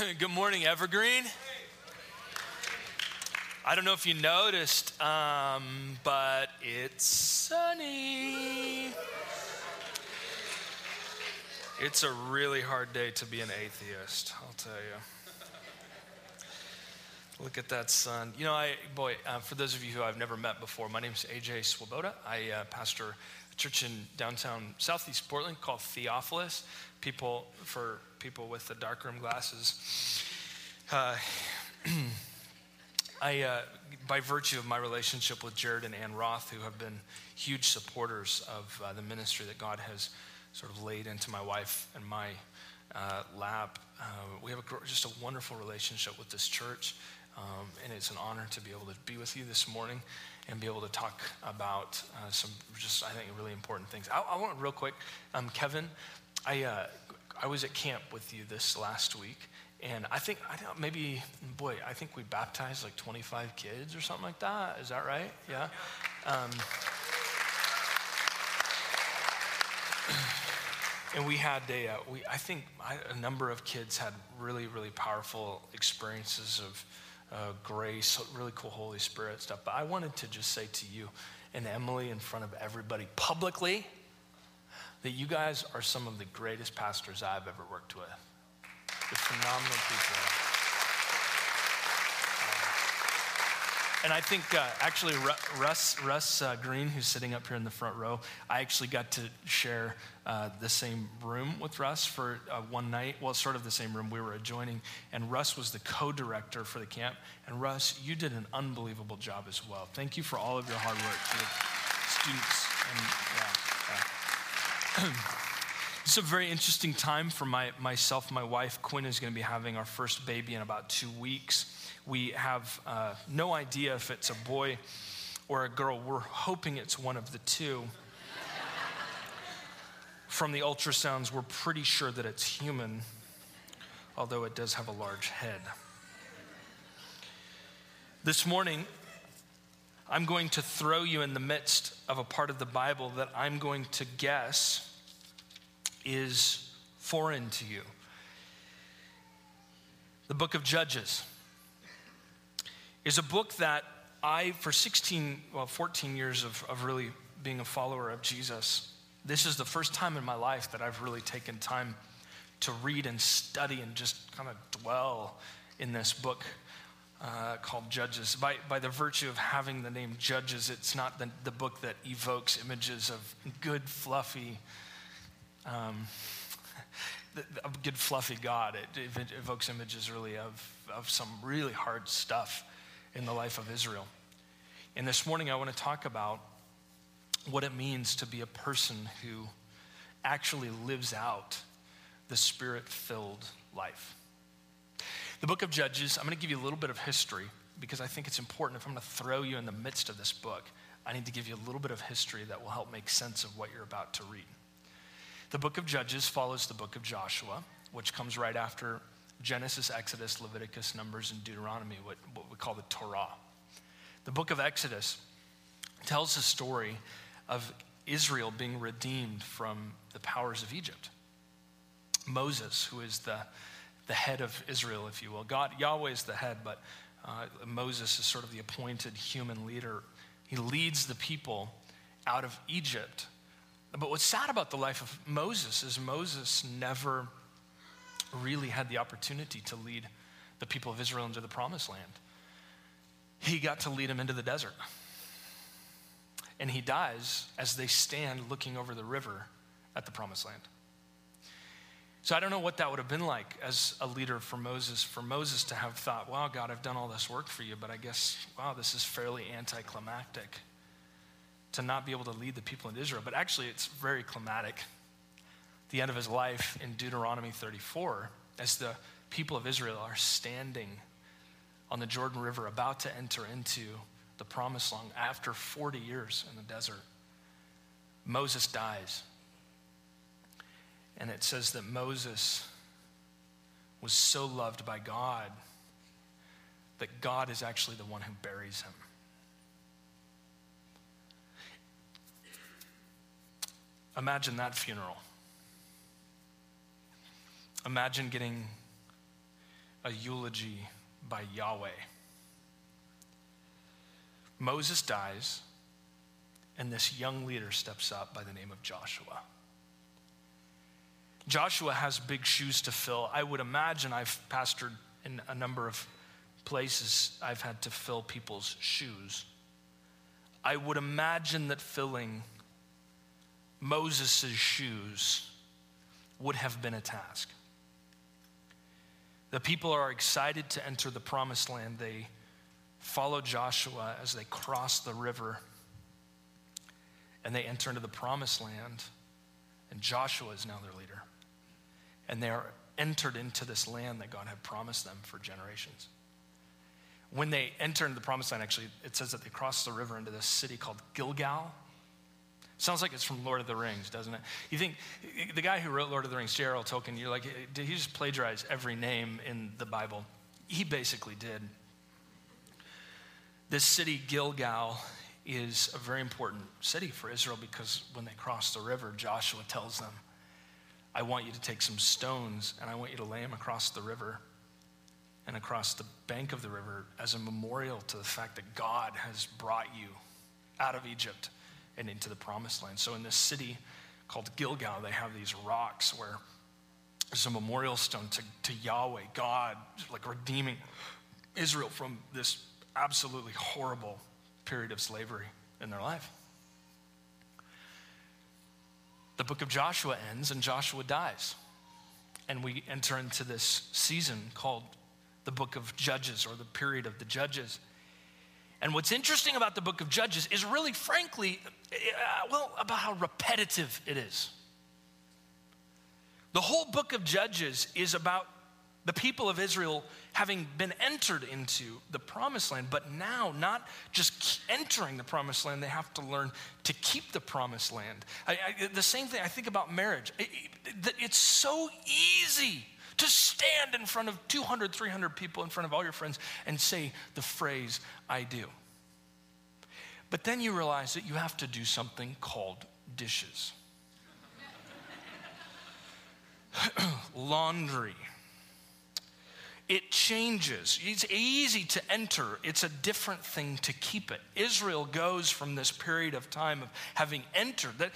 Good morning, Evergreen. I don't know if you noticed, um, but it's sunny. It's a really hard day to be an atheist, I'll tell you. Look at that sun. You know, I boy, uh, for those of you who I've never met before, my name is AJ Swoboda. I uh, pastor church in downtown Southeast Portland called Theophilus. People for people with the darkroom glasses. Uh, I, uh, by virtue of my relationship with Jared and Ann Roth, who have been huge supporters of uh, the ministry that God has sort of laid into my wife and my uh, lap, uh, we have a, just a wonderful relationship with this church. Um, and it's an honor to be able to be with you this morning and be able to talk about uh, some just, I think, really important things. I, I want real quick, um, Kevin, I, uh, I was at camp with you this last week, and I think, I don't, maybe, boy, I think we baptized like 25 kids or something like that. Is that right? Yeah. Um, and we had a, uh, we, I think I, a number of kids had really, really powerful experiences of uh, grace, really cool Holy Spirit stuff. But I wanted to just say to you and Emily in front of everybody publicly that you guys are some of the greatest pastors I've ever worked with. You're phenomenal people. And I think uh, actually Russ, Russ uh, Green, who's sitting up here in the front row, I actually got to share uh, the same room with Russ for uh, one night. Well, sort of the same room we were adjoining. And Russ was the co director for the camp. And Russ, you did an unbelievable job as well. Thank you for all of your hard work to the students. And, yeah, yeah. It's a very interesting time for my, myself, my wife. Quinn is going to be having our first baby in about two weeks. We have uh, no idea if it's a boy or a girl. We're hoping it's one of the two. From the ultrasounds, we're pretty sure that it's human, although it does have a large head. This morning, I'm going to throw you in the midst of a part of the Bible that I'm going to guess is foreign to you. The book of Judges is a book that I, for 16, well, 14 years of, of really being a follower of Jesus, this is the first time in my life that I've really taken time to read and study and just kind of dwell in this book uh, called Judges. By, by the virtue of having the name Judges, it's not the, the book that evokes images of good, fluffy, um, a good, fluffy God. It, it evokes images really of, of some really hard stuff in the life of Israel. And this morning, I want to talk about what it means to be a person who actually lives out the spirit filled life. The book of Judges, I'm going to give you a little bit of history because I think it's important. If I'm going to throw you in the midst of this book, I need to give you a little bit of history that will help make sense of what you're about to read. The book of Judges follows the book of Joshua, which comes right after Genesis, Exodus, Leviticus, Numbers, and Deuteronomy, what, what we call the Torah. The book of Exodus tells the story of Israel being redeemed from the powers of Egypt. Moses, who is the, the head of Israel, if you will. God, Yahweh is the head, but uh, Moses is sort of the appointed human leader. He leads the people out of Egypt. But what's sad about the life of Moses is Moses never really had the opportunity to lead the people of Israel into the promised land. He got to lead them into the desert. And he dies as they stand looking over the river at the promised land. So I don't know what that would have been like as a leader for Moses, for Moses to have thought, wow, God, I've done all this work for you, but I guess, wow, this is fairly anticlimactic to not be able to lead the people in Israel. But actually, it's very climatic the end of his life in Deuteronomy 34 as the people of Israel are standing on the Jordan River about to enter into the promised land after 40 years in the desert. Moses dies. And it says that Moses was so loved by God that God is actually the one who buries him. Imagine that funeral. Imagine getting a eulogy by Yahweh. Moses dies, and this young leader steps up by the name of Joshua. Joshua has big shoes to fill. I would imagine I've pastored in a number of places, I've had to fill people's shoes. I would imagine that filling Moses' shoes would have been a task. The people are excited to enter the promised land. They follow Joshua as they cross the river and they enter into the promised land. And Joshua is now their leader. And they are entered into this land that God had promised them for generations. When they enter into the promised land, actually, it says that they cross the river into this city called Gilgal. Sounds like it's from Lord of the Rings, doesn't it? You think the guy who wrote Lord of the Rings, J.R.R. Tolkien, you're like, did he just plagiarize every name in the Bible? He basically did. This city, Gilgal, is a very important city for Israel because when they cross the river, Joshua tells them, I want you to take some stones and I want you to lay them across the river and across the bank of the river as a memorial to the fact that God has brought you out of Egypt and into the promised land. So in this city called Gilgal, they have these rocks where there's a memorial stone to, to Yahweh, God, like redeeming Israel from this absolutely horrible period of slavery in their life. The book of Joshua ends and Joshua dies. And we enter into this season called the book of Judges or the period of the Judges. And what's interesting about the book of Judges is really, frankly, uh, well, about how repetitive it is. The whole book of Judges is about the people of Israel having been entered into the promised land, but now not just entering the promised land, they have to learn to keep the promised land. I, I, the same thing I think about marriage. It, it, it's so easy to stand in front of 200, 300 people, in front of all your friends, and say the phrase, I do. But then you realize that you have to do something called dishes. Laundry it changes. It's easy to enter, it's a different thing to keep it. Israel goes from this period of time of having entered. That,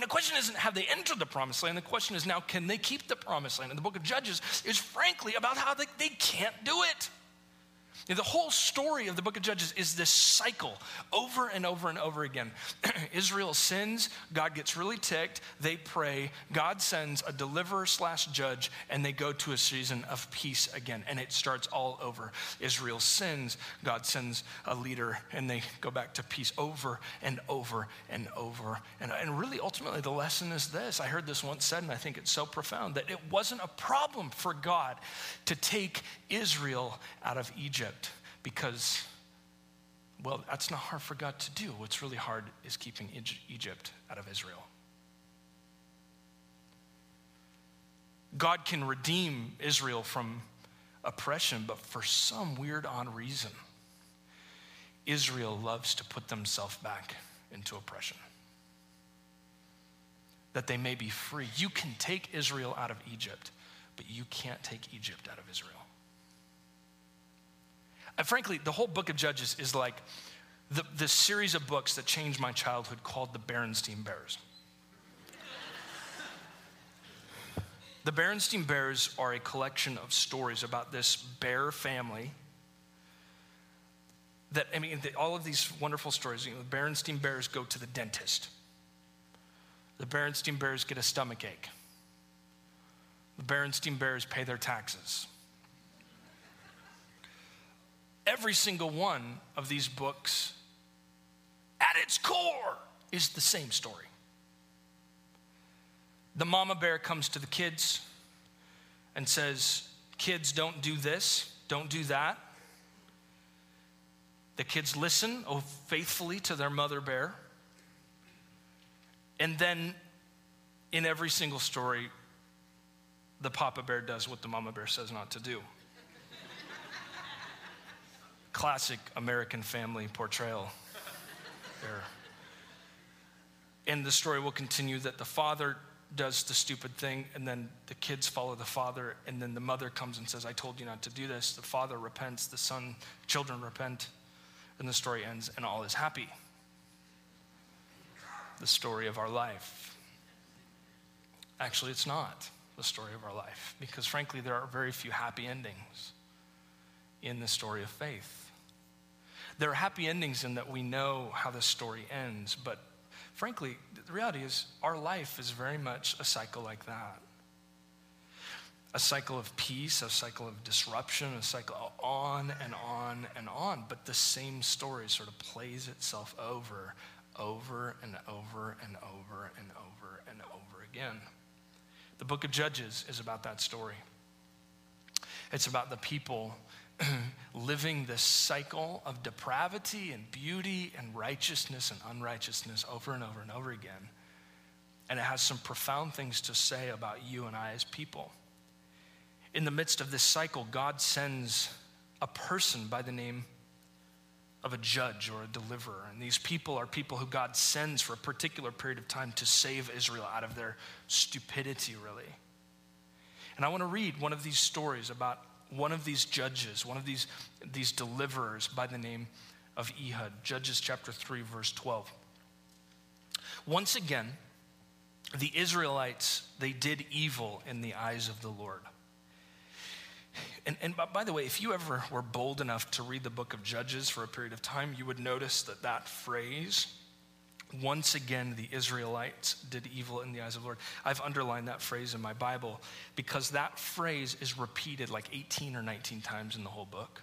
the question isn't have they entered the promised land, the question is now can they keep the promised land? And the book of Judges is frankly about how they, they can't do it. The whole story of the book of Judges is this cycle over and over and over again. Israel sins, God gets really ticked, they pray, God sends a deliverer slash judge, and they go to a season of peace again. And it starts all over. Israel sins, God sends a leader, and they go back to peace over and over and over. And, and really, ultimately, the lesson is this I heard this once said, and I think it's so profound that it wasn't a problem for God to take Israel out of Egypt because, well, that's not hard for God to do. What's really hard is keeping Egypt out of Israel. God can redeem Israel from oppression, but for some weird, odd reason, Israel loves to put themselves back into oppression. That they may be free. You can take Israel out of Egypt, but you can't take Egypt out of Israel. And frankly, the whole book of Judges is like the, the series of books that changed my childhood called the Berenstain Bears. the Berenstain Bears are a collection of stories about this bear family that, I mean, the, all of these wonderful stories. You know, the Berenstain Bears go to the dentist. The Berenstain Bears get a stomach ache. The Berenstain Bears pay their taxes every single one of these books, at its core, is the same story. The mama bear comes to the kids and says, Kids, don't do this, don't do that. The kids listen oh, faithfully to their mother bear. And then in every single story, the papa bear does what the mama bear says not to do classic American family portrayal there. And the story will continue that the father does the stupid thing, and then the kids follow the father, and then the mother comes and says, I told you not to do this. The father repents, the son, children repent, and the story ends, and all is happy. The story of our life. Actually, it's not the story of our life, because frankly, there are very few happy endings in the story of faith. There are happy endings in that we know how the story ends, but frankly, the reality is our life is very much a cycle like that. A cycle of peace, a cycle of disruption, a cycle on and on and on. But the same story sort of plays itself over, over and over and over and over and over again. The book of Judges is about that story. It's about the people living this cycle of depravity and beauty and righteousness and unrighteousness over and over and over again. And it has some profound things to say about you and I as people. In the midst of this cycle, God sends a person by the name of a judge or a deliverer. And these people are people who God sends for a particular period of time to save Israel out of their stupidity, really. And I want to read one of these stories about one of these judges, one of these, these deliverers by the name of Ehud. Judges chapter 3, verse 12. Once again, the Israelites, they did evil in the eyes of the Lord. And, and by the way, if you ever were bold enough to read the book of Judges for a period of time, you would notice that that phrase, once again, the Israelites did evil in the eyes of the Lord. I've underlined that phrase in my Bible because that phrase is repeated like 18 or 19 times in the whole book.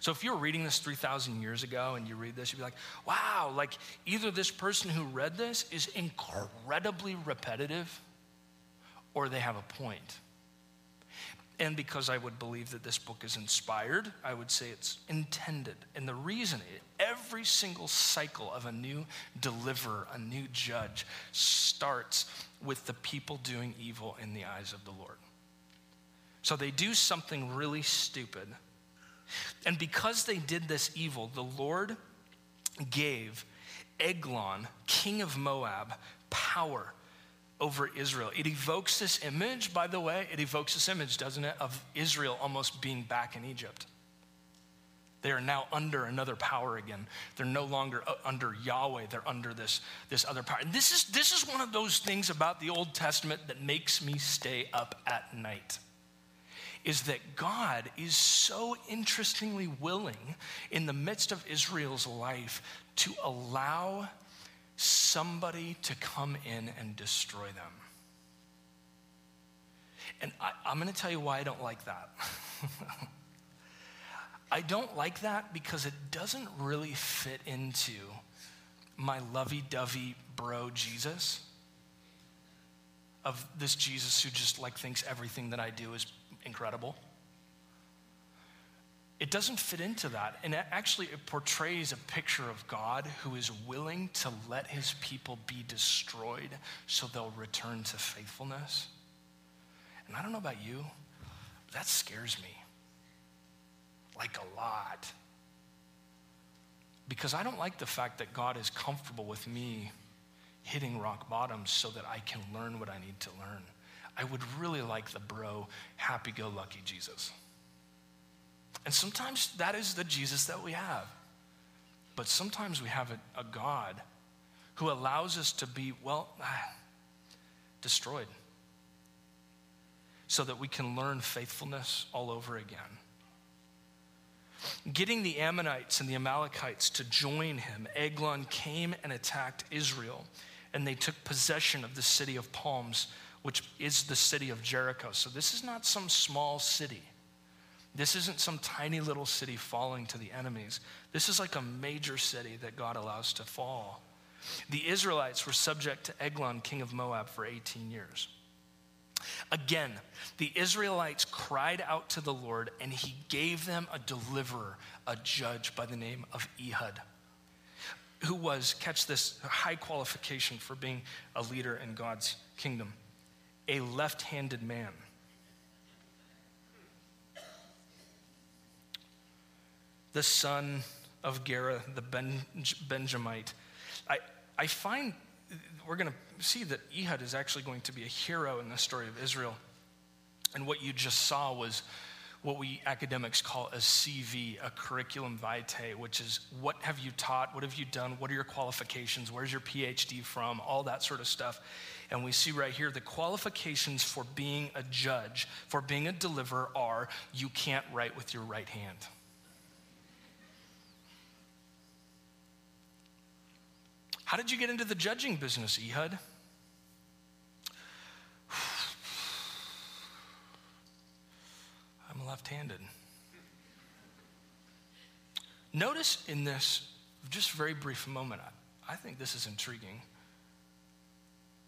So if you're reading this 3,000 years ago and you read this, you'd be like, wow, like either this person who read this is incredibly repetitive or they have a point. And because I would believe that this book is inspired, I would say it's intended. And the reason is every single cycle of a new deliverer, a new judge, starts with the people doing evil in the eyes of the Lord. So they do something really stupid. And because they did this evil, the Lord gave Eglon, king of Moab, power over Israel. It evokes this image, by the way, it evokes this image, doesn't it, of Israel almost being back in Egypt. They are now under another power again. They're no longer uh, under Yahweh, they're under this, this other power. And this is, this is one of those things about the Old Testament that makes me stay up at night. Is that God is so interestingly willing in the midst of Israel's life to allow somebody to come in and destroy them. And I, am going to tell you why I don't like that. I don't like that because it doesn't really fit into my lovey dovey bro Jesus of this Jesus who just like thinks everything that I do is incredible it doesn't fit into that. And actually, it portrays a picture of God who is willing to let his people be destroyed so they'll return to faithfulness. And I don't know about you, but that scares me. Like a lot. Because I don't like the fact that God is comfortable with me hitting rock bottom so that I can learn what I need to learn. I would really like the bro, happy go lucky Jesus. And sometimes that is the Jesus that we have. But sometimes we have a, a God who allows us to be, well, ah, destroyed so that we can learn faithfulness all over again. Getting the Ammonites and the Amalekites to join him, Eglon came and attacked Israel, and they took possession of the city of palms, which is the city of Jericho. So this is not some small city. This isn't some tiny little city falling to the enemies. This is like a major city that God allows to fall. The Israelites were subject to Eglon, king of Moab, for 18 years. Again, the Israelites cried out to the Lord, and he gave them a deliverer, a judge by the name of Ehud, who was, catch this, high qualification for being a leader in God's kingdom, a left handed man. The son of Gera, the ben, Benjamite. I, I find we're going to see that Ehud is actually going to be a hero in the story of Israel. And what you just saw was what we academics call a CV, a curriculum vitae, which is what have you taught, what have you done, what are your qualifications, where's your PhD from, all that sort of stuff. And we see right here the qualifications for being a judge, for being a deliverer are you can't write with your right hand. How did you get into the judging business, Ehud? I'm left handed. Notice in this just very brief moment, I, I think this is intriguing,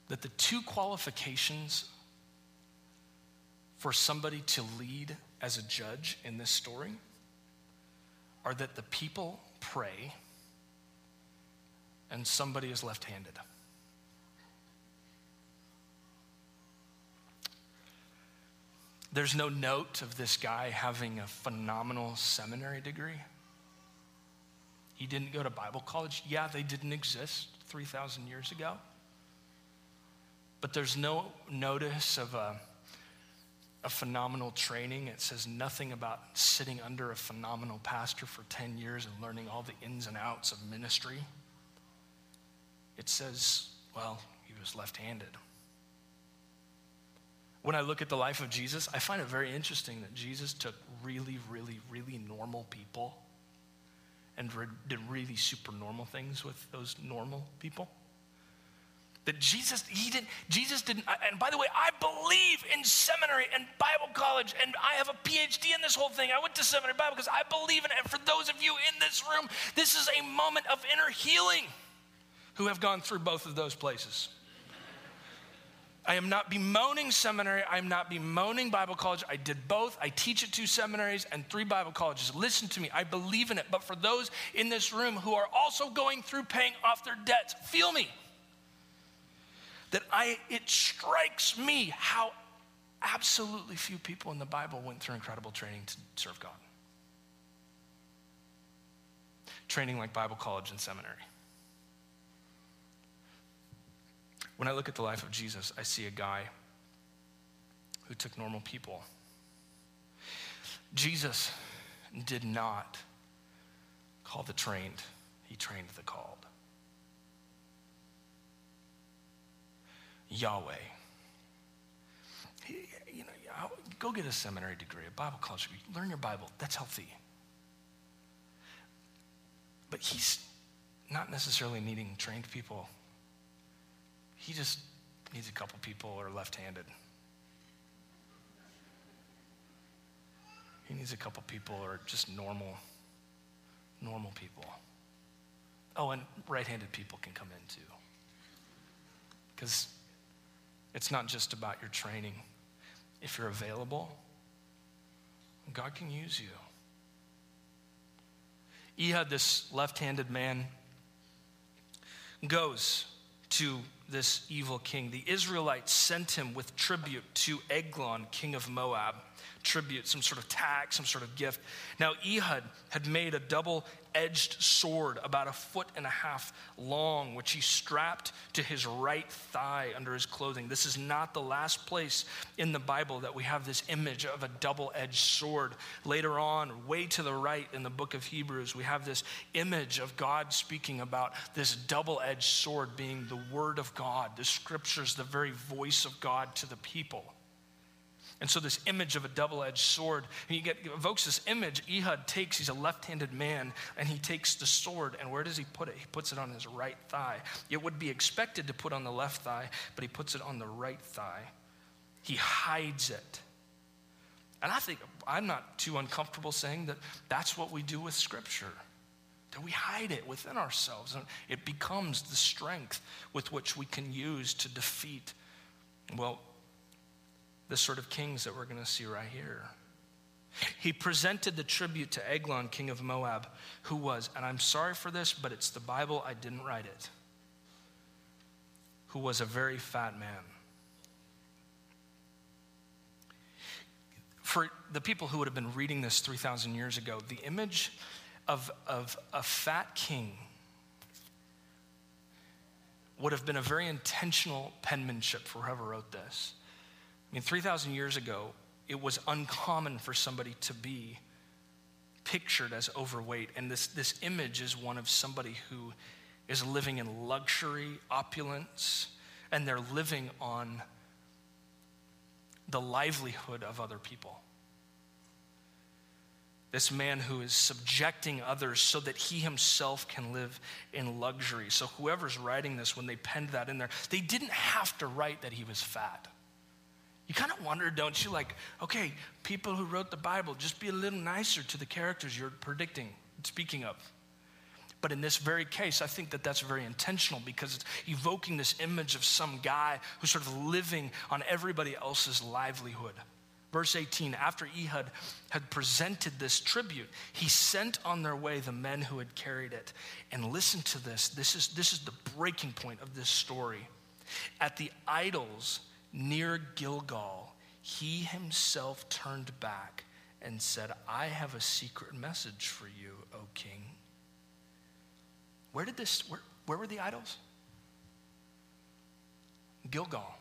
that the two qualifications for somebody to lead as a judge in this story are that the people pray and somebody is left handed. There's no note of this guy having a phenomenal seminary degree. He didn't go to Bible college. Yeah, they didn't exist 3,000 years ago. But there's no notice of a, a phenomenal training. It says nothing about sitting under a phenomenal pastor for 10 years and learning all the ins and outs of ministry. It says, well, he was left handed when I look at the life of Jesus, I find it very interesting that Jesus took really, really, really normal people and did really super normal things with those normal people. That Jesus, he didn't, Jesus didn't, and by the way, I believe in seminary and Bible college, and I have a PhD in this whole thing. I went to seminary Bible because I believe in it. And for those of you in this room, this is a moment of inner healing who have gone through both of those places. I am not bemoaning seminary. I am not bemoaning Bible college. I did both. I teach at two seminaries and three Bible colleges. Listen to me. I believe in it. But for those in this room who are also going through paying off their debts, feel me. That I, it strikes me how absolutely few people in the Bible went through incredible training to serve God. Training like Bible college and seminary. When I look at the life of Jesus, I see a guy who took normal people. Jesus did not call the trained, he trained the called. Yahweh. You know, go get a seminary degree, a Bible college degree, learn your Bible. That's healthy. But he's not necessarily needing trained people he just needs a couple people who are left handed. He needs a couple people who are just normal, normal people. Oh, and right handed people can come in too. Because it's not just about your training. If you're available, God can use you. Ehud, this left handed man, goes to this evil king. The Israelites sent him with tribute to Eglon, king of Moab. Tribute, some sort of tax, some sort of gift. Now, Ehud had made a double edged sword about a foot and a half long, which he strapped to his right thigh under his clothing. This is not the last place in the Bible that we have this image of a double edged sword. Later on, way to the right in the book of Hebrews, we have this image of God speaking about this double edged sword being the word of God, the scriptures, the very voice of God to the people. And so, this image of a double edged sword, he get, evokes this image. Ehud takes, he's a left handed man, and he takes the sword, and where does he put it? He puts it on his right thigh. It would be expected to put on the left thigh, but he puts it on the right thigh. He hides it. And I think I'm not too uncomfortable saying that that's what we do with Scripture. That we hide it within ourselves, and it becomes the strength with which we can use to defeat, well, the sort of kings that we're going to see right here. He presented the tribute to Eglon, king of Moab, who was, and I'm sorry for this, but it's the Bible, I didn't write it, who was a very fat man. For the people who would have been reading this 3,000 years ago, the image of, of a fat king would have been a very intentional penmanship for whoever wrote this. I mean, 3,000 years ago, it was uncommon for somebody to be pictured as overweight. And this, this image is one of somebody who is living in luxury, opulence, and they're living on the livelihood of other people. This man who is subjecting others so that he himself can live in luxury. So, whoever's writing this, when they penned that in there, they didn't have to write that he was fat. You kind of wonder, don't you? Like, okay, people who wrote the Bible, just be a little nicer to the characters you're predicting, speaking of. But in this very case, I think that that's very intentional because it's evoking this image of some guy who's sort of living on everybody else's livelihood. Verse 18 After Ehud had presented this tribute, he sent on their way the men who had carried it. And listen to this this is, this is the breaking point of this story. At the idols near Gilgal, he himself turned back and said, I have a secret message for you, O king. Where did this, where, where were the idols? Gilgal.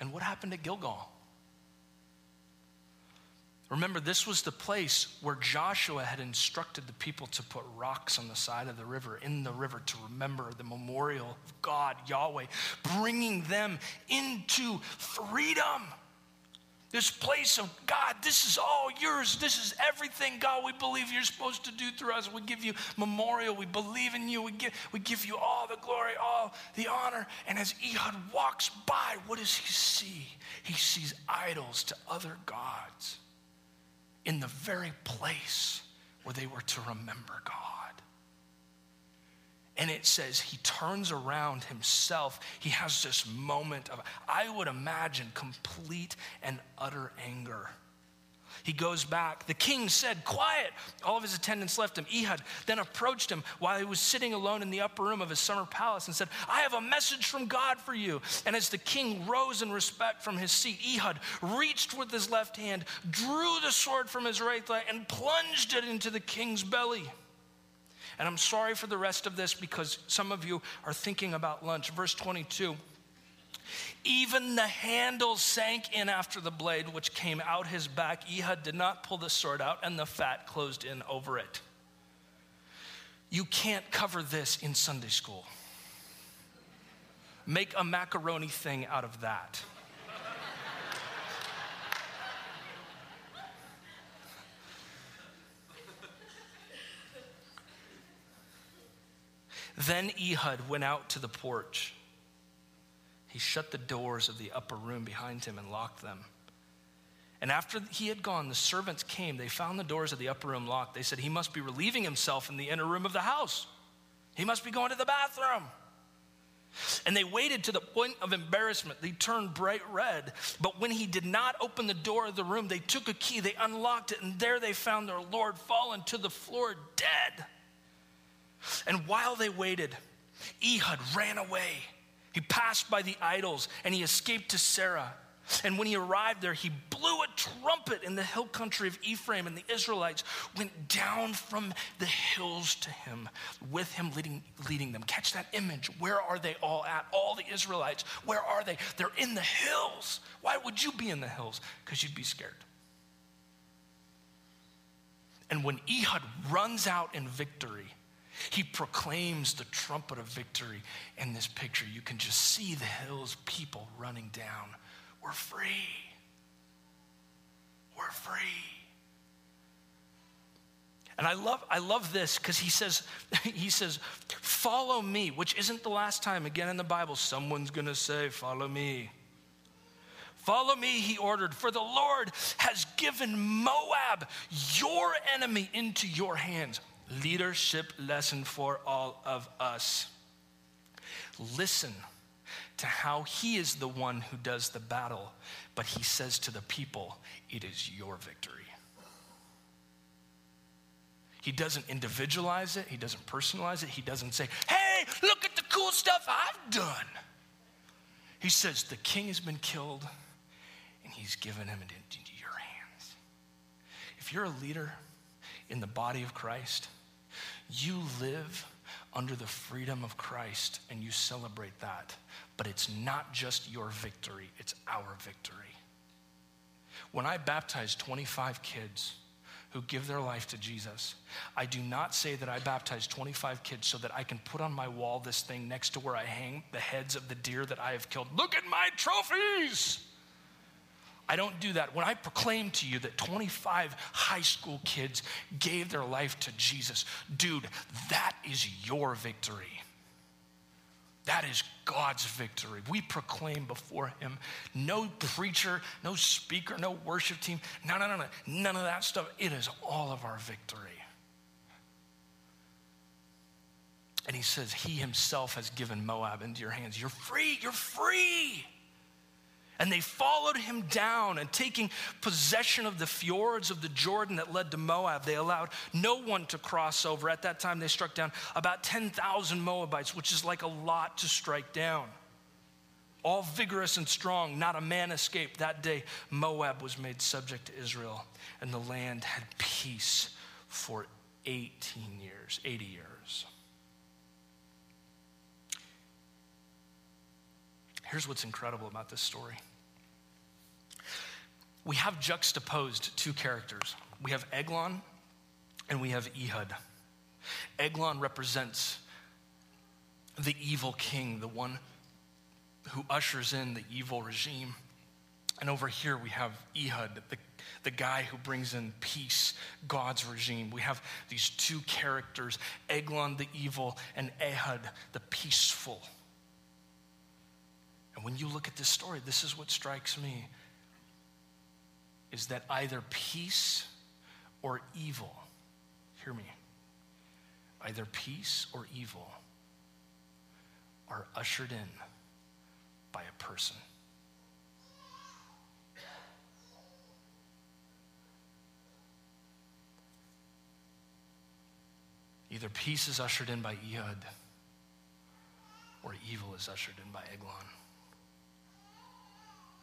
And what happened at Gilgal? Remember, this was the place where Joshua had instructed the people to put rocks on the side of the river, in the river, to remember the memorial of God, Yahweh, bringing them into freedom. This place of God, this is all yours. This is everything, God, we believe you're supposed to do through us. We give you memorial. We believe in you. We give, we give you all the glory, all the honor. And as Ehud walks by, what does he see? He sees idols to other gods in the very place where they were to remember God. And it says he turns around himself. He has this moment of, I would imagine, complete and utter anger. He goes back. The king said, Quiet. All of his attendants left him. Ehud then approached him while he was sitting alone in the upper room of his summer palace and said, I have a message from God for you. And as the king rose in respect from his seat, Ehud reached with his left hand, drew the sword from his right thigh, and plunged it into the king's belly. And I'm sorry for the rest of this because some of you are thinking about lunch. Verse 22. Even the handle sank in after the blade, which came out his back. Ehud did not pull the sword out, and the fat closed in over it. You can't cover this in Sunday school. Make a macaroni thing out of that. then Ehud went out to the porch he shut the doors of the upper room behind him and locked them. And after he had gone, the servants came. They found the doors of the upper room locked. They said, He must be relieving himself in the inner room of the house. He must be going to the bathroom. And they waited to the point of embarrassment. They turned bright red. But when he did not open the door of the room, they took a key, they unlocked it, and there they found their Lord fallen to the floor dead. And while they waited, Ehud ran away he passed by the idols and he escaped to Seirah. And when he arrived there, he blew a trumpet in the hill country of Ephraim, and the Israelites went down from the hills to him, with him leading, leading them. Catch that image. Where are they all at? All the Israelites. Where are they? They're in the hills. Why would you be in the hills? Because you'd be scared. And when Ehud runs out in victory, he proclaims the trumpet of victory. In this picture, you can just see the hills, people running down. We're free. We're free. And I love, I love this because he says, he says, follow me, which isn't the last time again in the Bible someone's gonna say, follow me. Follow me, he ordered, for the Lord has given Moab, your enemy, into your hands leadership lesson for all of us. Listen to how he is the one who does the battle, but he says to the people, It is your victory. He doesn't individualize it, he doesn't personalize it, he doesn't say, Hey, look at the cool stuff I've done. He says, The king has been killed, and he's given him into your hands. If you're a leader in the body of Christ, you live under the freedom of Christ and you celebrate that. But it's not just your victory, it's our victory. When I baptize 25 kids who give their life to Jesus, I do not say that I baptize 25 kids so that I can put on my wall this thing next to where I hang the heads of the deer that I have killed. Look at my trophies! I don't do that. When I proclaim to you that 25 high school kids gave their life to Jesus, dude, that is your victory. That is God's victory. We proclaim before Him. No preacher, no speaker, no worship team, no, no, no, no, none of that stuff. It is all of our victory. And He says, He Himself has given Moab into your hands. You're free, you're free. And they followed him down and taking possession of the fjords of the Jordan that led to Moab, they allowed no one to cross over. At that time, they struck down about 10,000 Moabites, which is like a lot to strike down. All vigorous and strong, not a man escaped. That day, Moab was made subject to Israel, and the land had peace for 18 years, 80 years. Here's what's incredible about this story we have juxtaposed two characters we have Eglon and we have Ehud. Eglon represents the evil king, the one who ushers in the evil regime. And over here we have Ehud, the, the guy who brings in peace, God's regime. We have these two characters Eglon, the evil, and Ehud, the peaceful. And when you look at this story, this is what strikes me is that either peace or evil, hear me, either peace or evil are ushered in by a person. Either peace is ushered in by Ehud or evil is ushered in by Eglon.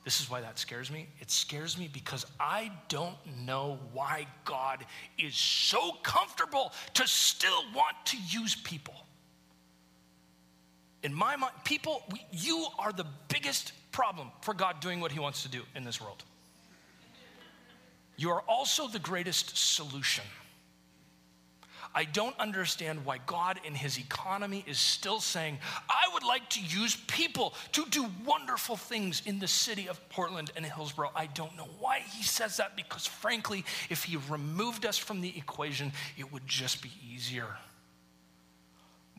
This is why that scares me. It scares me because I don't know why God is so comfortable to still want to use people. In my mind, people, you are the biggest problem for God doing what he wants to do in this world. You are also the greatest solution. I don't understand why God in his economy is still saying, I would like to use people to do wonderful things in the city of Portland and Hillsboro. I don't know why he says that because, frankly, if he removed us from the equation, it would just be easier.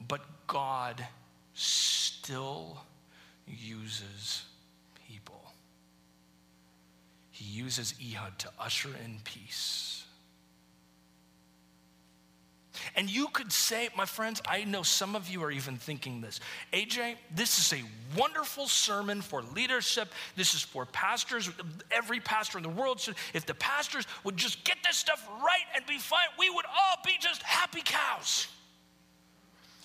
But God still uses people. He uses Ehud to usher in peace. And you could say, my friends, I know some of you are even thinking this. AJ, this is a wonderful sermon for leadership. This is for pastors. Every pastor in the world should, if the pastors would just get this stuff right and be fine, we would all be just happy cows.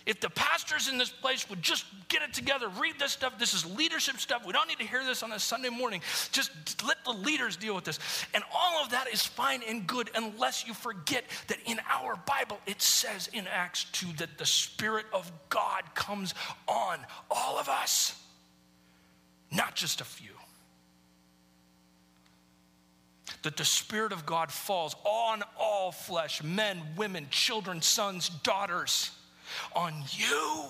If the pastors in this place would just get it together, read this stuff, this is leadership stuff. We don't need to hear this on a Sunday morning. Just let the leaders deal with this. And all of that is fine and good unless you forget that in our Bible it says in Acts 2 that the Spirit of God comes on all of us, not just a few that the Spirit of God falls on all flesh men, women, children, sons, daughters on you.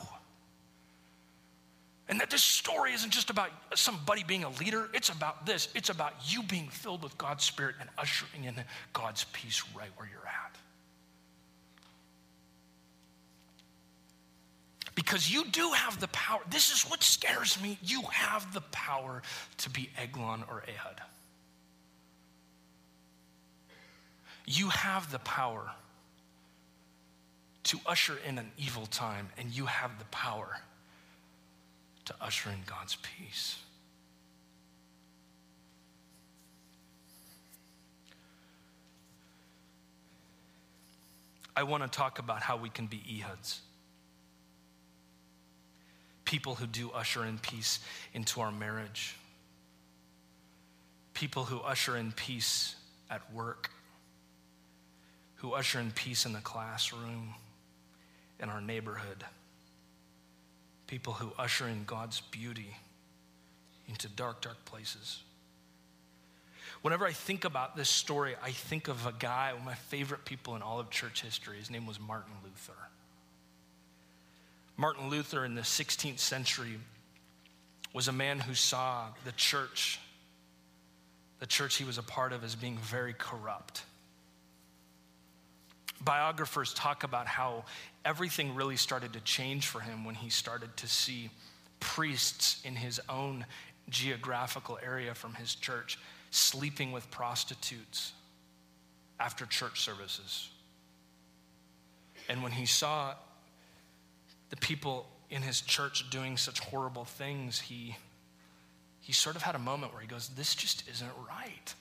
And that this story isn't just about somebody being a leader, it's about this. It's about you being filled with God's Spirit and ushering in God's peace right where you're at. Because you do have the power. This is what scares me. You have the power to be Eglon or Ehud. You have the power to usher in an evil time, and you have the power to usher in God's peace. I want to talk about how we can be Ehuds. People who do usher in peace into our marriage. People who usher in peace at work. Who usher in peace in the classroom in our neighborhood. people who usher in God's beauty into dark, dark places. Whenever I think about this story, I think of a guy, one of my favorite people in all of church history. His name was Martin Luther. Martin Luther in the 16th century was a man who saw the church, the church he was a part of, as being very corrupt. Biographers talk about how everything really started to change for him when he started to see priests in his own geographical area from his church sleeping with prostitutes after church services. And when he saw the people in his church doing such horrible things, he, he sort of had a moment where he goes, This just isn't right.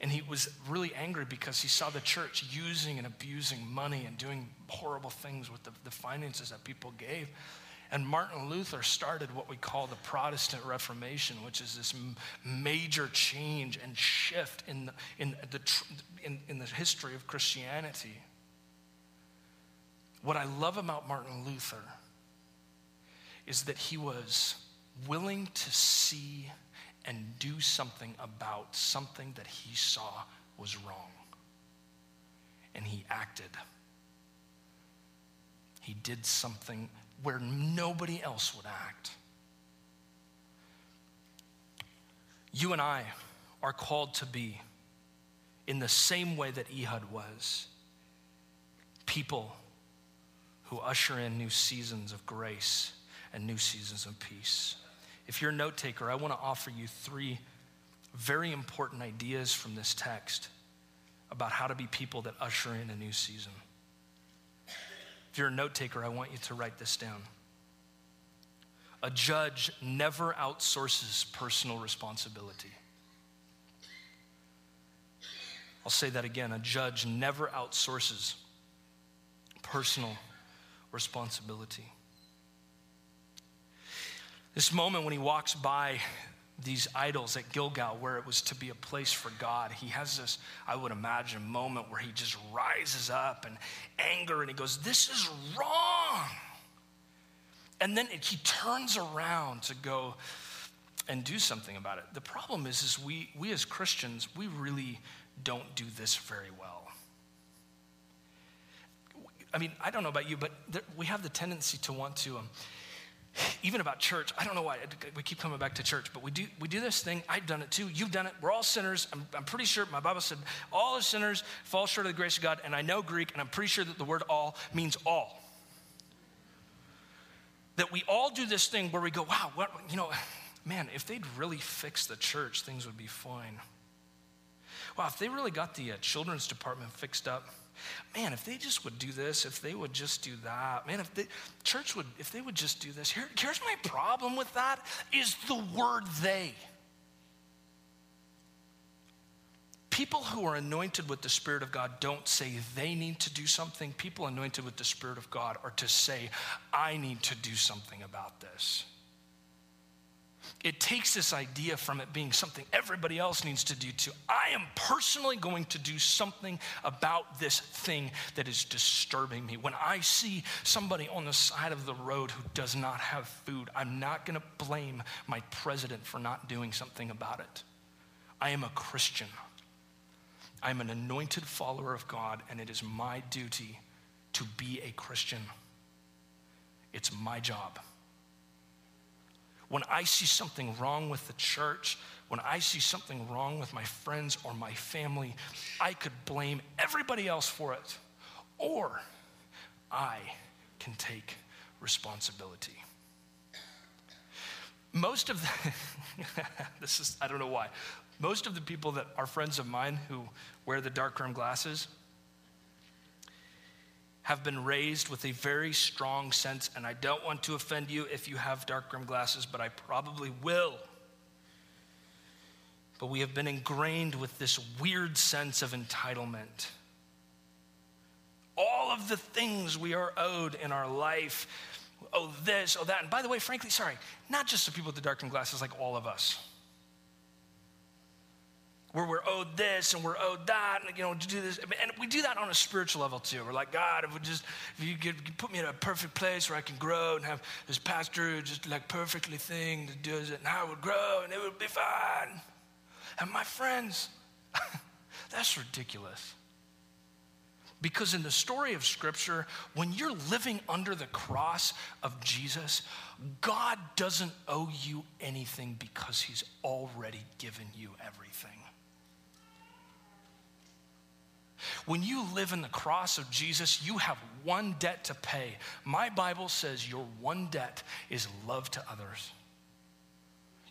And he was really angry because he saw the church using and abusing money and doing horrible things with the, the finances that people gave. And Martin Luther started what we call the Protestant Reformation, which is this major change and shift in the, in the, in, in the history of Christianity. What I love about Martin Luther is that he was willing to see and do something about something that he saw was wrong. And he acted. He did something where nobody else would act. You and I are called to be, in the same way that Ehud was, people who usher in new seasons of grace and new seasons of peace. If you're a note taker, I want to offer you three very important ideas from this text about how to be people that usher in a new season. If you're a note taker, I want you to write this down. A judge never outsources personal responsibility. I'll say that again. A judge never outsources personal responsibility. This moment when he walks by these idols at Gilgal, where it was to be a place for God, he has this, I would imagine, moment where he just rises up in anger and he goes, This is wrong. And then he turns around to go and do something about it. The problem is, is we, we as Christians, we really don't do this very well. I mean, I don't know about you, but there, we have the tendency to want to, um, even about church, I don't know why we keep coming back to church, but we do, we do this thing. I've done it too. You've done it. We're all sinners. I'm, I'm pretty sure my Bible said all the sinners fall short of the grace of God, and I know Greek, and I'm pretty sure that the word all means all. That we all do this thing where we go, wow, what, you know, man, if they'd really fix the church, things would be fine. Wow, if they really got the uh, children's department fixed up, man, if they just would do this, if they would just do that, man, if the church would, if they would just do this, here, here's my problem with that is the word they. People who are anointed with the Spirit of God don't say they need to do something. People anointed with the Spirit of God are to say, I need to do something about this it takes this idea from it being something everybody else needs to do to I am personally going to do something about this thing that is disturbing me. When I see somebody on the side of the road who does not have food, I'm not going to blame my president for not doing something about it. I am a Christian. I'm an anointed follower of God, and it is my duty to be a Christian. It's my job. When I see something wrong with the church, when I see something wrong with my friends or my family, I could blame everybody else for it. Or I can take responsibility. Most of the, this is, I don't know why, most of the people that are friends of mine who wear the dark rim glasses, have been raised with a very strong sense, and I don't want to offend you if you have dark rim glasses, but I probably will. But we have been ingrained with this weird sense of entitlement. All of the things we are owed in our life, oh, this, oh, that. And by the way, frankly, sorry, not just the people with the dark rim glasses, like all of us. Where we're owed this and we're owed that, and you know, to do this. And we do that on a spiritual level too. We're like, God, if, just, if you could put me in a perfect place where I can grow and have this pastor just like perfectly thing that does it, and I would grow and it would be fine. And my friends, that's ridiculous. Because in the story of Scripture, when you're living under the cross of Jesus, God doesn't owe you anything because He's already given you everything. When you live in the cross of Jesus, you have one debt to pay. My Bible says your one debt is love to others.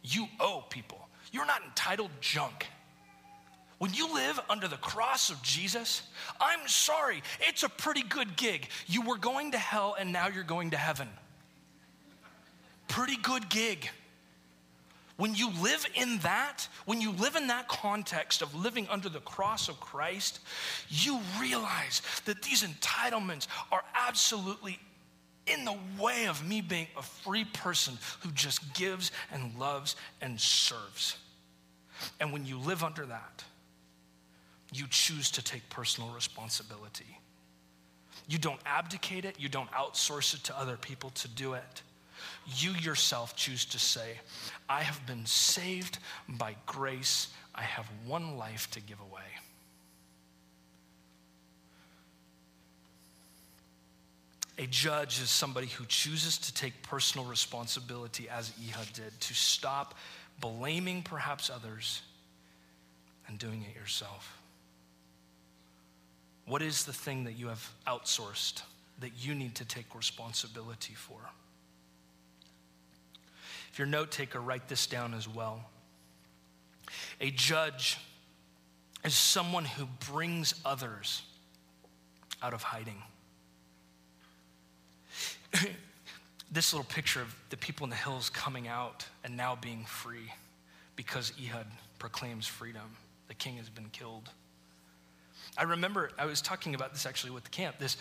You owe people. You're not entitled junk. When you live under the cross of Jesus, I'm sorry, it's a pretty good gig. You were going to hell and now you're going to heaven. Pretty good gig. When you live in that, when you live in that context of living under the cross of Christ, you realize that these entitlements are absolutely in the way of me being a free person who just gives and loves and serves. And when you live under that, you choose to take personal responsibility. You don't abdicate it, you don't outsource it to other people to do it you yourself choose to say, I have been saved by grace. I have one life to give away. A judge is somebody who chooses to take personal responsibility, as Ehud did, to stop blaming perhaps others and doing it yourself. What is the thing that you have outsourced that you need to take responsibility for? If you're a note taker, write this down as well. A judge is someone who brings others out of hiding. this little picture of the people in the hills coming out and now being free because Ehud proclaims freedom. The king has been killed. I remember I was talking about this actually with the camp. This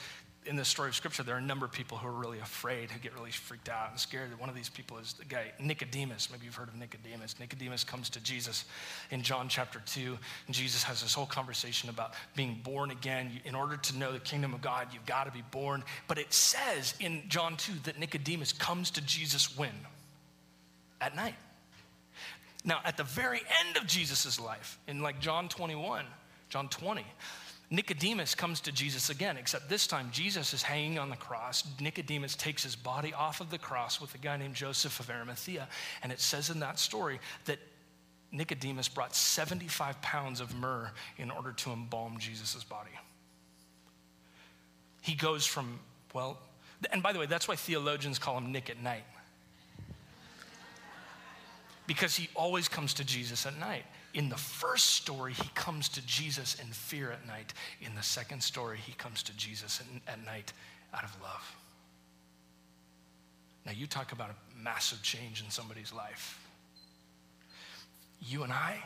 in the story of scripture, there are a number of people who are really afraid, who get really freaked out and scared. One of these people is the guy, Nicodemus. Maybe you've heard of Nicodemus. Nicodemus comes to Jesus in John chapter 2, and Jesus has this whole conversation about being born again. In order to know the kingdom of God, you've got to be born. But it says in John 2 that Nicodemus comes to Jesus when? At night. Now, at the very end of Jesus' life, in like John 21, John 20, Nicodemus comes to Jesus again, except this time Jesus is hanging on the cross. Nicodemus takes his body off of the cross with a guy named Joseph of Arimathea. And it says in that story that Nicodemus brought 75 pounds of myrrh in order to embalm Jesus' body. He goes from, well, and by the way, that's why theologians call him Nick at night. Because he always comes to Jesus at night. In the first story, he comes to Jesus in fear at night. In the second story, he comes to Jesus at night out of love. Now, you talk about a massive change in somebody's life. You and I,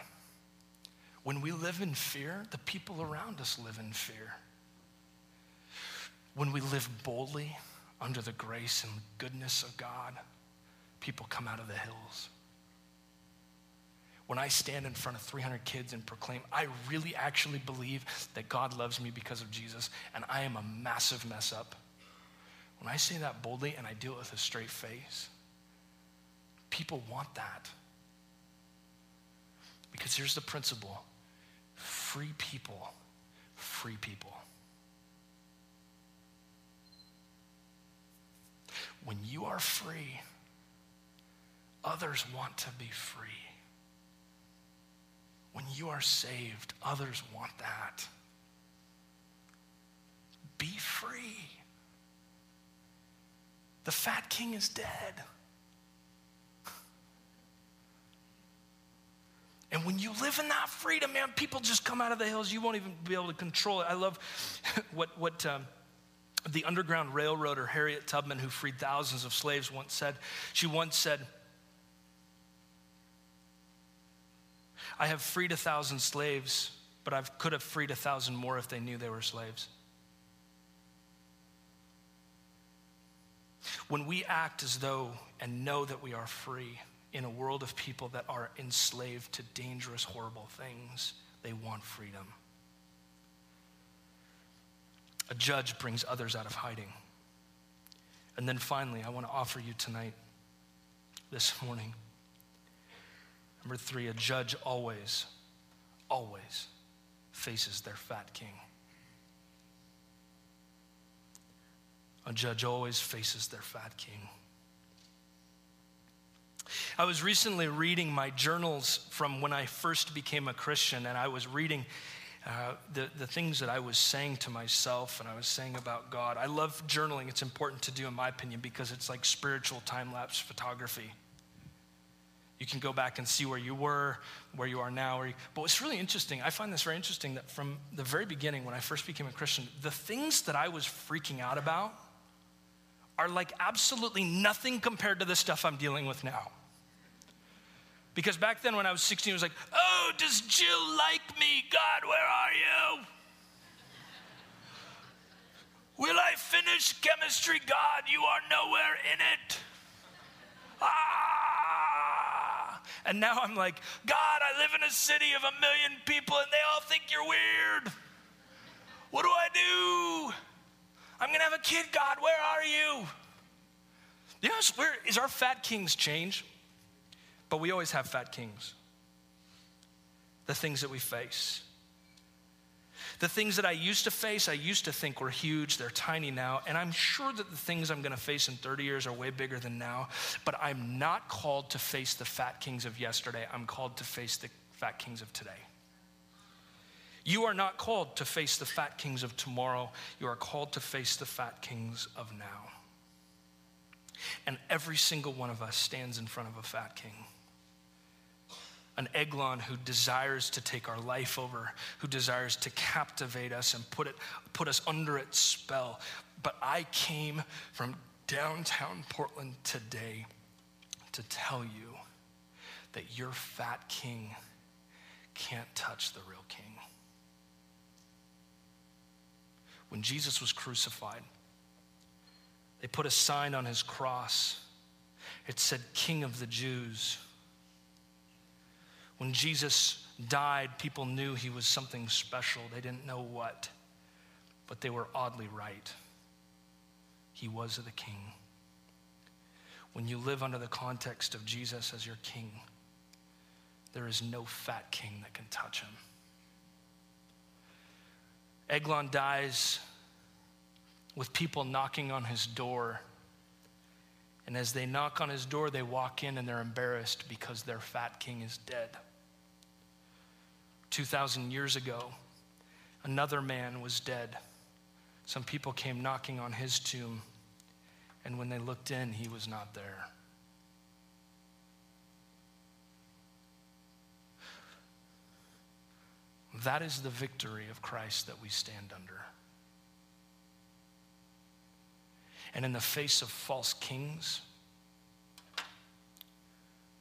when we live in fear, the people around us live in fear. When we live boldly under the grace and goodness of God, people come out of the hills when I stand in front of 300 kids and proclaim, I really actually believe that God loves me because of Jesus, and I am a massive mess up. When I say that boldly and I do it with a straight face, people want that. Because here's the principle free people, free people. When you are free, others want to be free. When you are saved, others want that. Be free. The fat king is dead. And when you live in that freedom, man, people just come out of the hills. You won't even be able to control it. I love what, what um, the Underground Railroader Harriet Tubman, who freed thousands of slaves, once said. She once said, I have freed a thousand slaves, but I could have freed a thousand more if they knew they were slaves. When we act as though and know that we are free, in a world of people that are enslaved to dangerous, horrible things. They want freedom. A judge brings others out of hiding. And then finally, I want to offer you tonight, this morning. Number three, a judge always, always faces their fat king. A judge always faces their fat king. I was recently reading my journals from when I first became a Christian, and I was reading uh, the, the things that I was saying to myself and I was saying about God. I love journaling. It's important to do, in my opinion, because it's like spiritual time lapse photography. You can go back and see where you were, where you are now. You, but what's really interesting, I find this very interesting that from the very beginning, when I first became a Christian, the things that I was freaking out about are like absolutely nothing compared to the stuff I'm dealing with now. Because back then, when I was 16, it was like, oh, does Jill like me? God, where are you? Will I finish chemistry? God, you are nowhere in it. Ah! And now I'm like, God, I live in a city of a million people and they all think you're weird. What do I do? I'm going to have a kid, God, where are you? Yes, where is our fat king's change? But we always have fat kings. The things that we face. The things that I used to face, I used to think were huge. They're tiny now. And I'm sure that the things I'm going to face in 30 years are way bigger than now. But I'm not called to face the fat kings of yesterday. I'm called to face the fat kings of today. You are not called to face the fat kings of tomorrow. You are called to face the fat kings of now. And every single one of us stands in front of a fat king an Eglon who desires to take our life over, who desires to captivate us and put, it, put us under its spell. But I came from downtown Portland today to tell you that your fat king can't touch the real king. When Jesus was crucified, they put a sign on his cross. It said, King of the Jews. When Jesus died, people knew he was something special. They didn't know what, but they were oddly right. He was the king. When you live under the context of Jesus as your king, there is no fat king that can touch him. Eglon dies with people knocking on his door. And as they knock on his door, they walk in and they're embarrassed because their fat king is dead. 2,000 years ago, another man was dead. Some people came knocking on his tomb, and when they looked in, he was not there. That is the victory of Christ that we stand under. And in the face of false kings,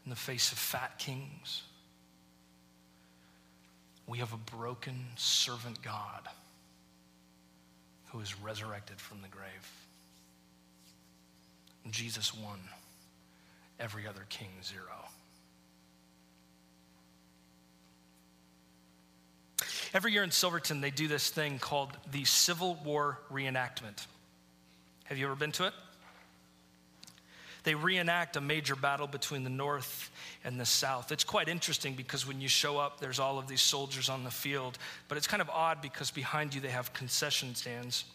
in the face of fat kings, we have a broken servant God who is resurrected from the grave. Jesus won, every other king zero. Every year in Silverton, they do this thing called the Civil War reenactment. Have you ever been to it? They reenact a major battle between the North and the South. It's quite interesting because when you show up, there's all of these soldiers on the field, but it's kind of odd because behind you they have concession stands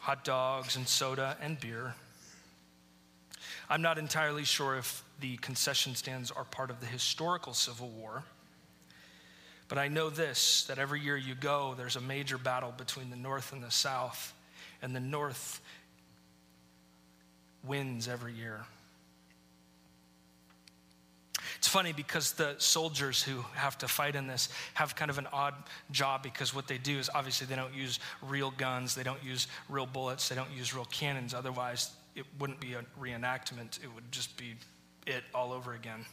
hot dogs and soda and beer. I'm not entirely sure if the concession stands are part of the historical Civil War. But I know this that every year you go, there's a major battle between the North and the South. And the North wins every year. It's funny because the soldiers who have to fight in this have kind of an odd job because what they do is obviously they don't use real guns, they don't use real bullets, they don't use real cannons. Otherwise, it wouldn't be a reenactment, it would just be it all over again.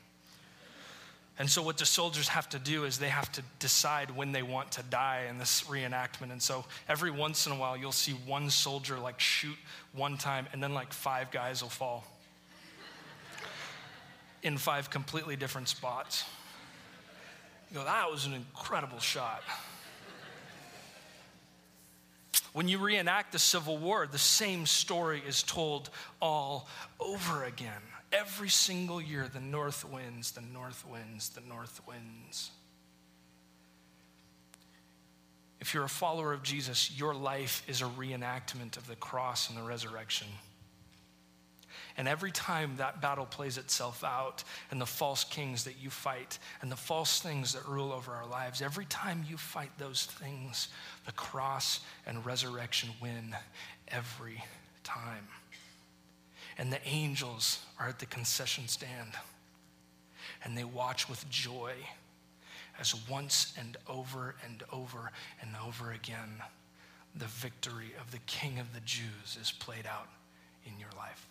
And so, what the soldiers have to do is they have to decide when they want to die in this reenactment. And so, every once in a while, you'll see one soldier like shoot one time, and then like five guys will fall. in five completely different spots. You go, that was an incredible shot. When you reenact the Civil War, the same story is told all over again. Every single year, the north wins, the north wins, the north wins. If you're a follower of Jesus, your life is a reenactment of the cross and the resurrection. And every time that battle plays itself out, and the false kings that you fight, and the false things that rule over our lives, every time you fight those things, the cross and resurrection win every time. And the angels are at the concession stand, and they watch with joy as once and over and over and over again, the victory of the King of the Jews is played out in your life.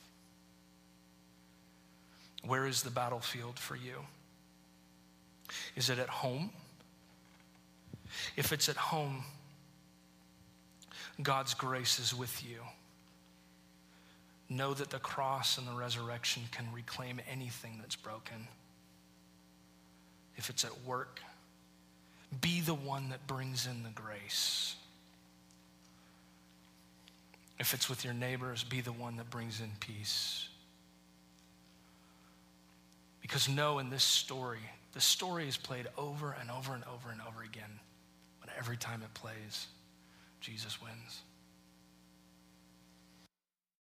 Where is the battlefield for you? Is it at home? If it's at home, God's grace is with you. Know that the cross and the resurrection can reclaim anything that's broken. If it's at work, be the one that brings in the grace. If it's with your neighbors, be the one that brings in peace. Because know in this story, the story is played over and over and over and over again. But every time it plays, Jesus wins.